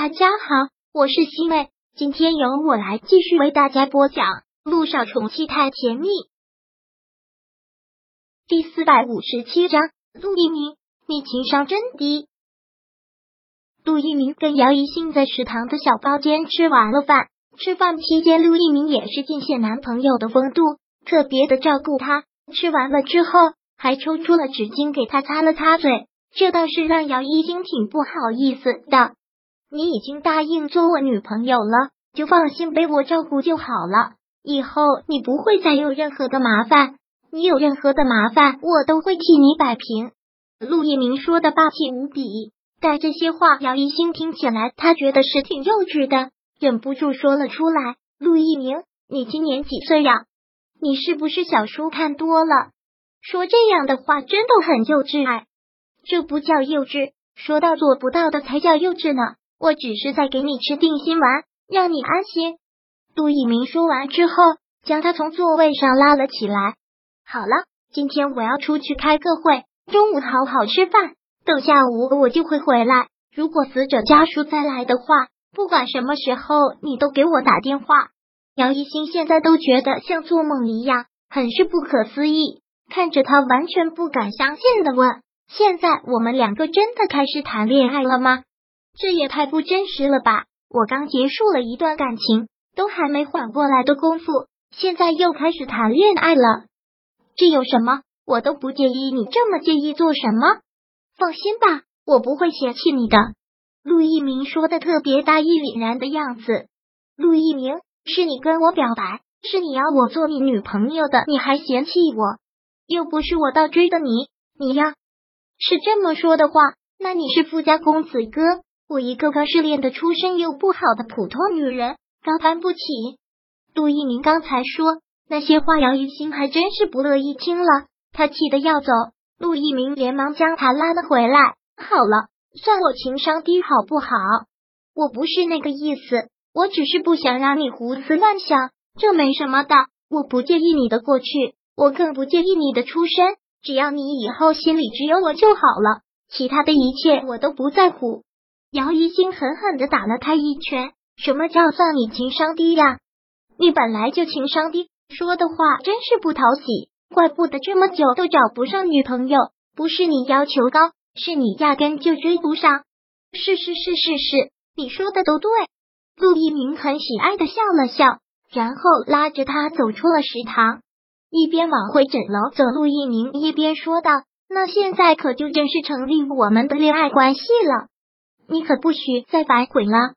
大家好，我是西妹，今天由我来继续为大家播讲《陆少宠妻太甜蜜》第四百五十七章。陆一鸣，你情商真低。陆一鸣跟姚一兴在食堂的小包间吃完了饭，吃饭期间，陆一鸣也是尽显男朋友的风度，特别的照顾他。吃完了之后，还抽出了纸巾给他擦了擦嘴，这倒是让姚一兴挺不好意思的。你已经答应做我女朋友了，就放心被我照顾就好了。以后你不会再有任何的麻烦，你有任何的麻烦，我都会替你摆平。陆一鸣说的霸气无比，但这些话姚一星听起来，他觉得是挺幼稚的，忍不住说了出来：“陆一鸣，你今年几岁呀？你是不是小说看多了？说这样的话真的很幼稚哎，这不叫幼稚，说到做不到的才叫幼稚呢。”我只是在给你吃定心丸，让你安心。杜一鸣说完之后，将他从座位上拉了起来。好了，今天我要出去开个会，中午好好吃饭，等下午我就会回来。如果死者家属再来的话，不管什么时候，你都给我打电话。姚一新现在都觉得像做梦一样，很是不可思议，看着他完全不敢相信的问：“现在我们两个真的开始谈恋爱了吗？”这也太不真实了吧！我刚结束了一段感情，都还没缓过来的功夫，现在又开始谈恋爱了。这有什么？我都不介意，你这么介意做什么？放心吧，我不会嫌弃你的。陆一鸣说的特别大义凛然的样子。陆一鸣，是你跟我表白，是你要我做你女朋友的，你还嫌弃我？又不是我倒追的你，你呀，是这么说的话，那你是富家公子哥。我一个刚失恋的、出身又不好的普通女人，高攀不起。陆一鸣刚才说那些话，姚一星还真是不乐意听了，他气得要走。陆一鸣连忙将他拉了回来。好了，算我情商低好不好？我不是那个意思，我只是不想让你胡思乱想，这没什么的。我不介意你的过去，我更不介意你的出身，只要你以后心里只有我就好了，其他的一切我都不在乎。姚一星狠狠的打了他一拳。什么叫算你情商低呀？你本来就情商低，说的话真是不讨喜。怪不得这么久都找不上女朋友，不是你要求高，是你压根就追不上。是是是是是，你说的都对。陆一鸣很喜爱的笑了笑，然后拉着他走出了食堂，一边往回诊楼走。陆一鸣一边说道：“那现在可就正式成立我们的恋爱关系了。”你可不许再反悔了。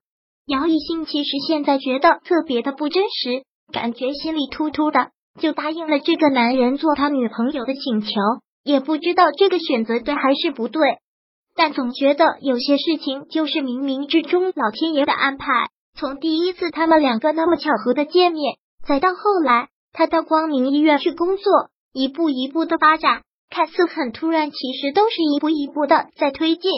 姚一兴其实现在觉得特别的不真实，感觉心里突突的，就答应了这个男人做他女朋友的请求，也不知道这个选择对还是不对，但总觉得有些事情就是冥冥之中老天爷的安排。从第一次他们两个那么巧合的见面，再到后来他到光明医院去工作，一步一步的发展，看似很突然，其实都是一步一步的在推进。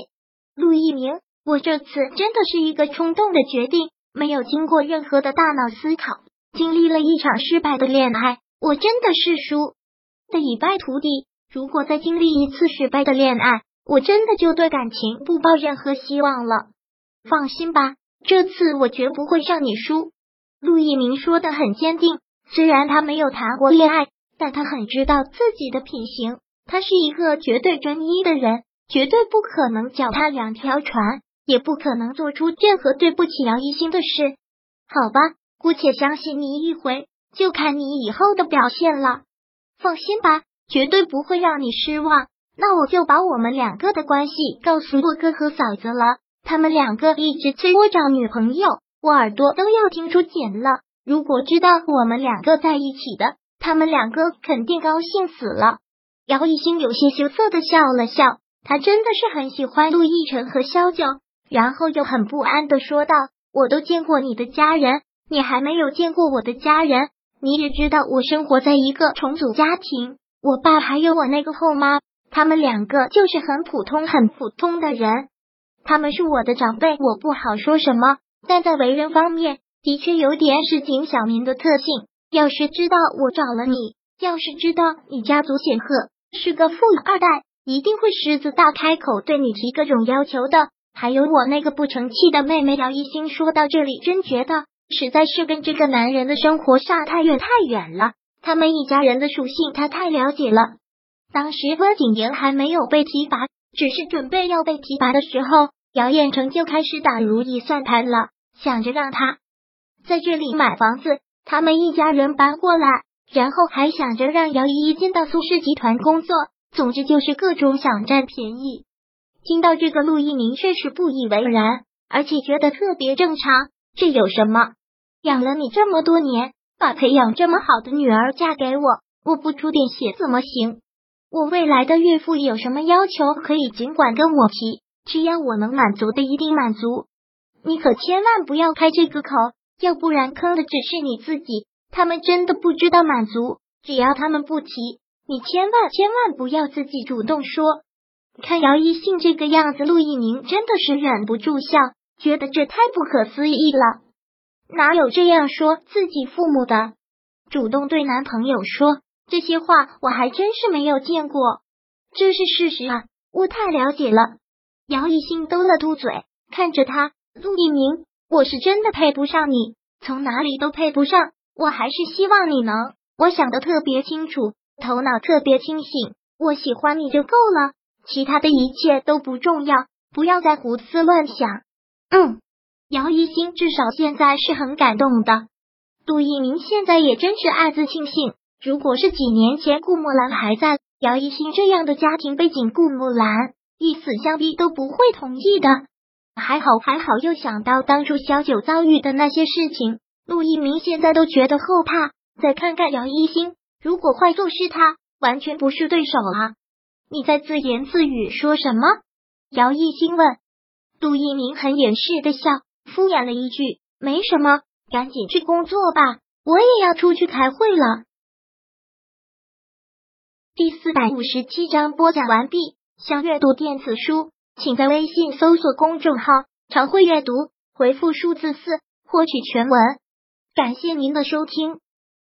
陆一鸣。我这次真的是一个冲动的决定，没有经过任何的大脑思考，经历了一场失败的恋爱，我真的是输的一败涂地。如果再经历一次失败的恋爱，我真的就对感情不抱任何希望了。放心吧，这次我绝不会让你输。陆一鸣说的很坚定，虽然他没有谈过恋爱，但他很知道自己的品行，他是一个绝对专一的人，绝对不可能脚踏两条船。也不可能做出任何对不起姚一星的事，好吧，姑且相信你一回，就看你以后的表现了。放心吧，绝对不会让你失望。那我就把我们两个的关系告诉洛哥和嫂子了，他们两个一直催我找女朋友，我耳朵都要听出茧了。如果知道我们两个在一起的，他们两个肯定高兴死了。姚一星有些羞涩的笑了笑，他真的是很喜欢陆亦辰和萧九。然后又很不安的说道：“我都见过你的家人，你还没有见过我的家人。你也知道，我生活在一个重组家庭，我爸还有我那个后妈，他们两个就是很普通、很普通的人。他们是我的长辈，我不好说什么，但在为人方面，的确有点是景小民的特性。要是知道我找了你，要是知道你家族显赫，是个富二代，一定会狮子大开口对你提各种要求的。”还有我那个不成器的妹妹姚一星。说到这里，真觉得实在是跟这个男人的生活差太远太远了。他们一家人的属性，他太了解了。当时温景言还没有被提拔，只是准备要被提拔的时候，姚彦成就开始打如意算盘了，想着让他在这里买房子，他们一家人搬过来，然后还想着让姚依依进到苏氏集团工作。总之就是各种想占便宜。听到这个，陆一鸣却是不以为然，而且觉得特别正常。这有什么？养了你这么多年，把培养这么好的女儿嫁给我，我不出点血怎么行？我未来的岳父有什么要求，可以尽管跟我提，只要我能满足的，一定满足。你可千万不要开这个口，要不然坑的只是你自己。他们真的不知道满足，只要他们不提。你千万千万不要自己主动说。看姚一信这个样子，陆一鸣真的是忍不住笑，觉得这太不可思议了。哪有这样说自己父母的？主动对男朋友说这些话，我还真是没有见过。这是事实啊，我太了解了。姚一信嘟了嘟嘴，看着他，陆一鸣，我是真的配不上你，从哪里都配不上。我还是希望你能，我想的特别清楚。头脑特别清醒，我喜欢你就够了，其他的一切都不重要，不要再胡思乱想。嗯，姚一星至少现在是很感动的。杜一鸣现在也真是暗自庆幸，如果是几年前顾木兰还在，姚一星这样的家庭背景，顾木兰一死相逼都不会同意的。还好还好，又想到当初小九遭遇的那些事情，陆一鸣现在都觉得后怕。再看看姚一星。如果坏做是他，完全不是对手啊！你在自言自语说什么？姚一兴问。杜一鸣很掩饰的笑，敷衍了一句：“没什么，赶紧去工作吧，我也要出去开会了。”第四百五十七章播讲完毕。想阅读电子书，请在微信搜索公众号“常会阅读”，回复数字四获取全文。感谢您的收听。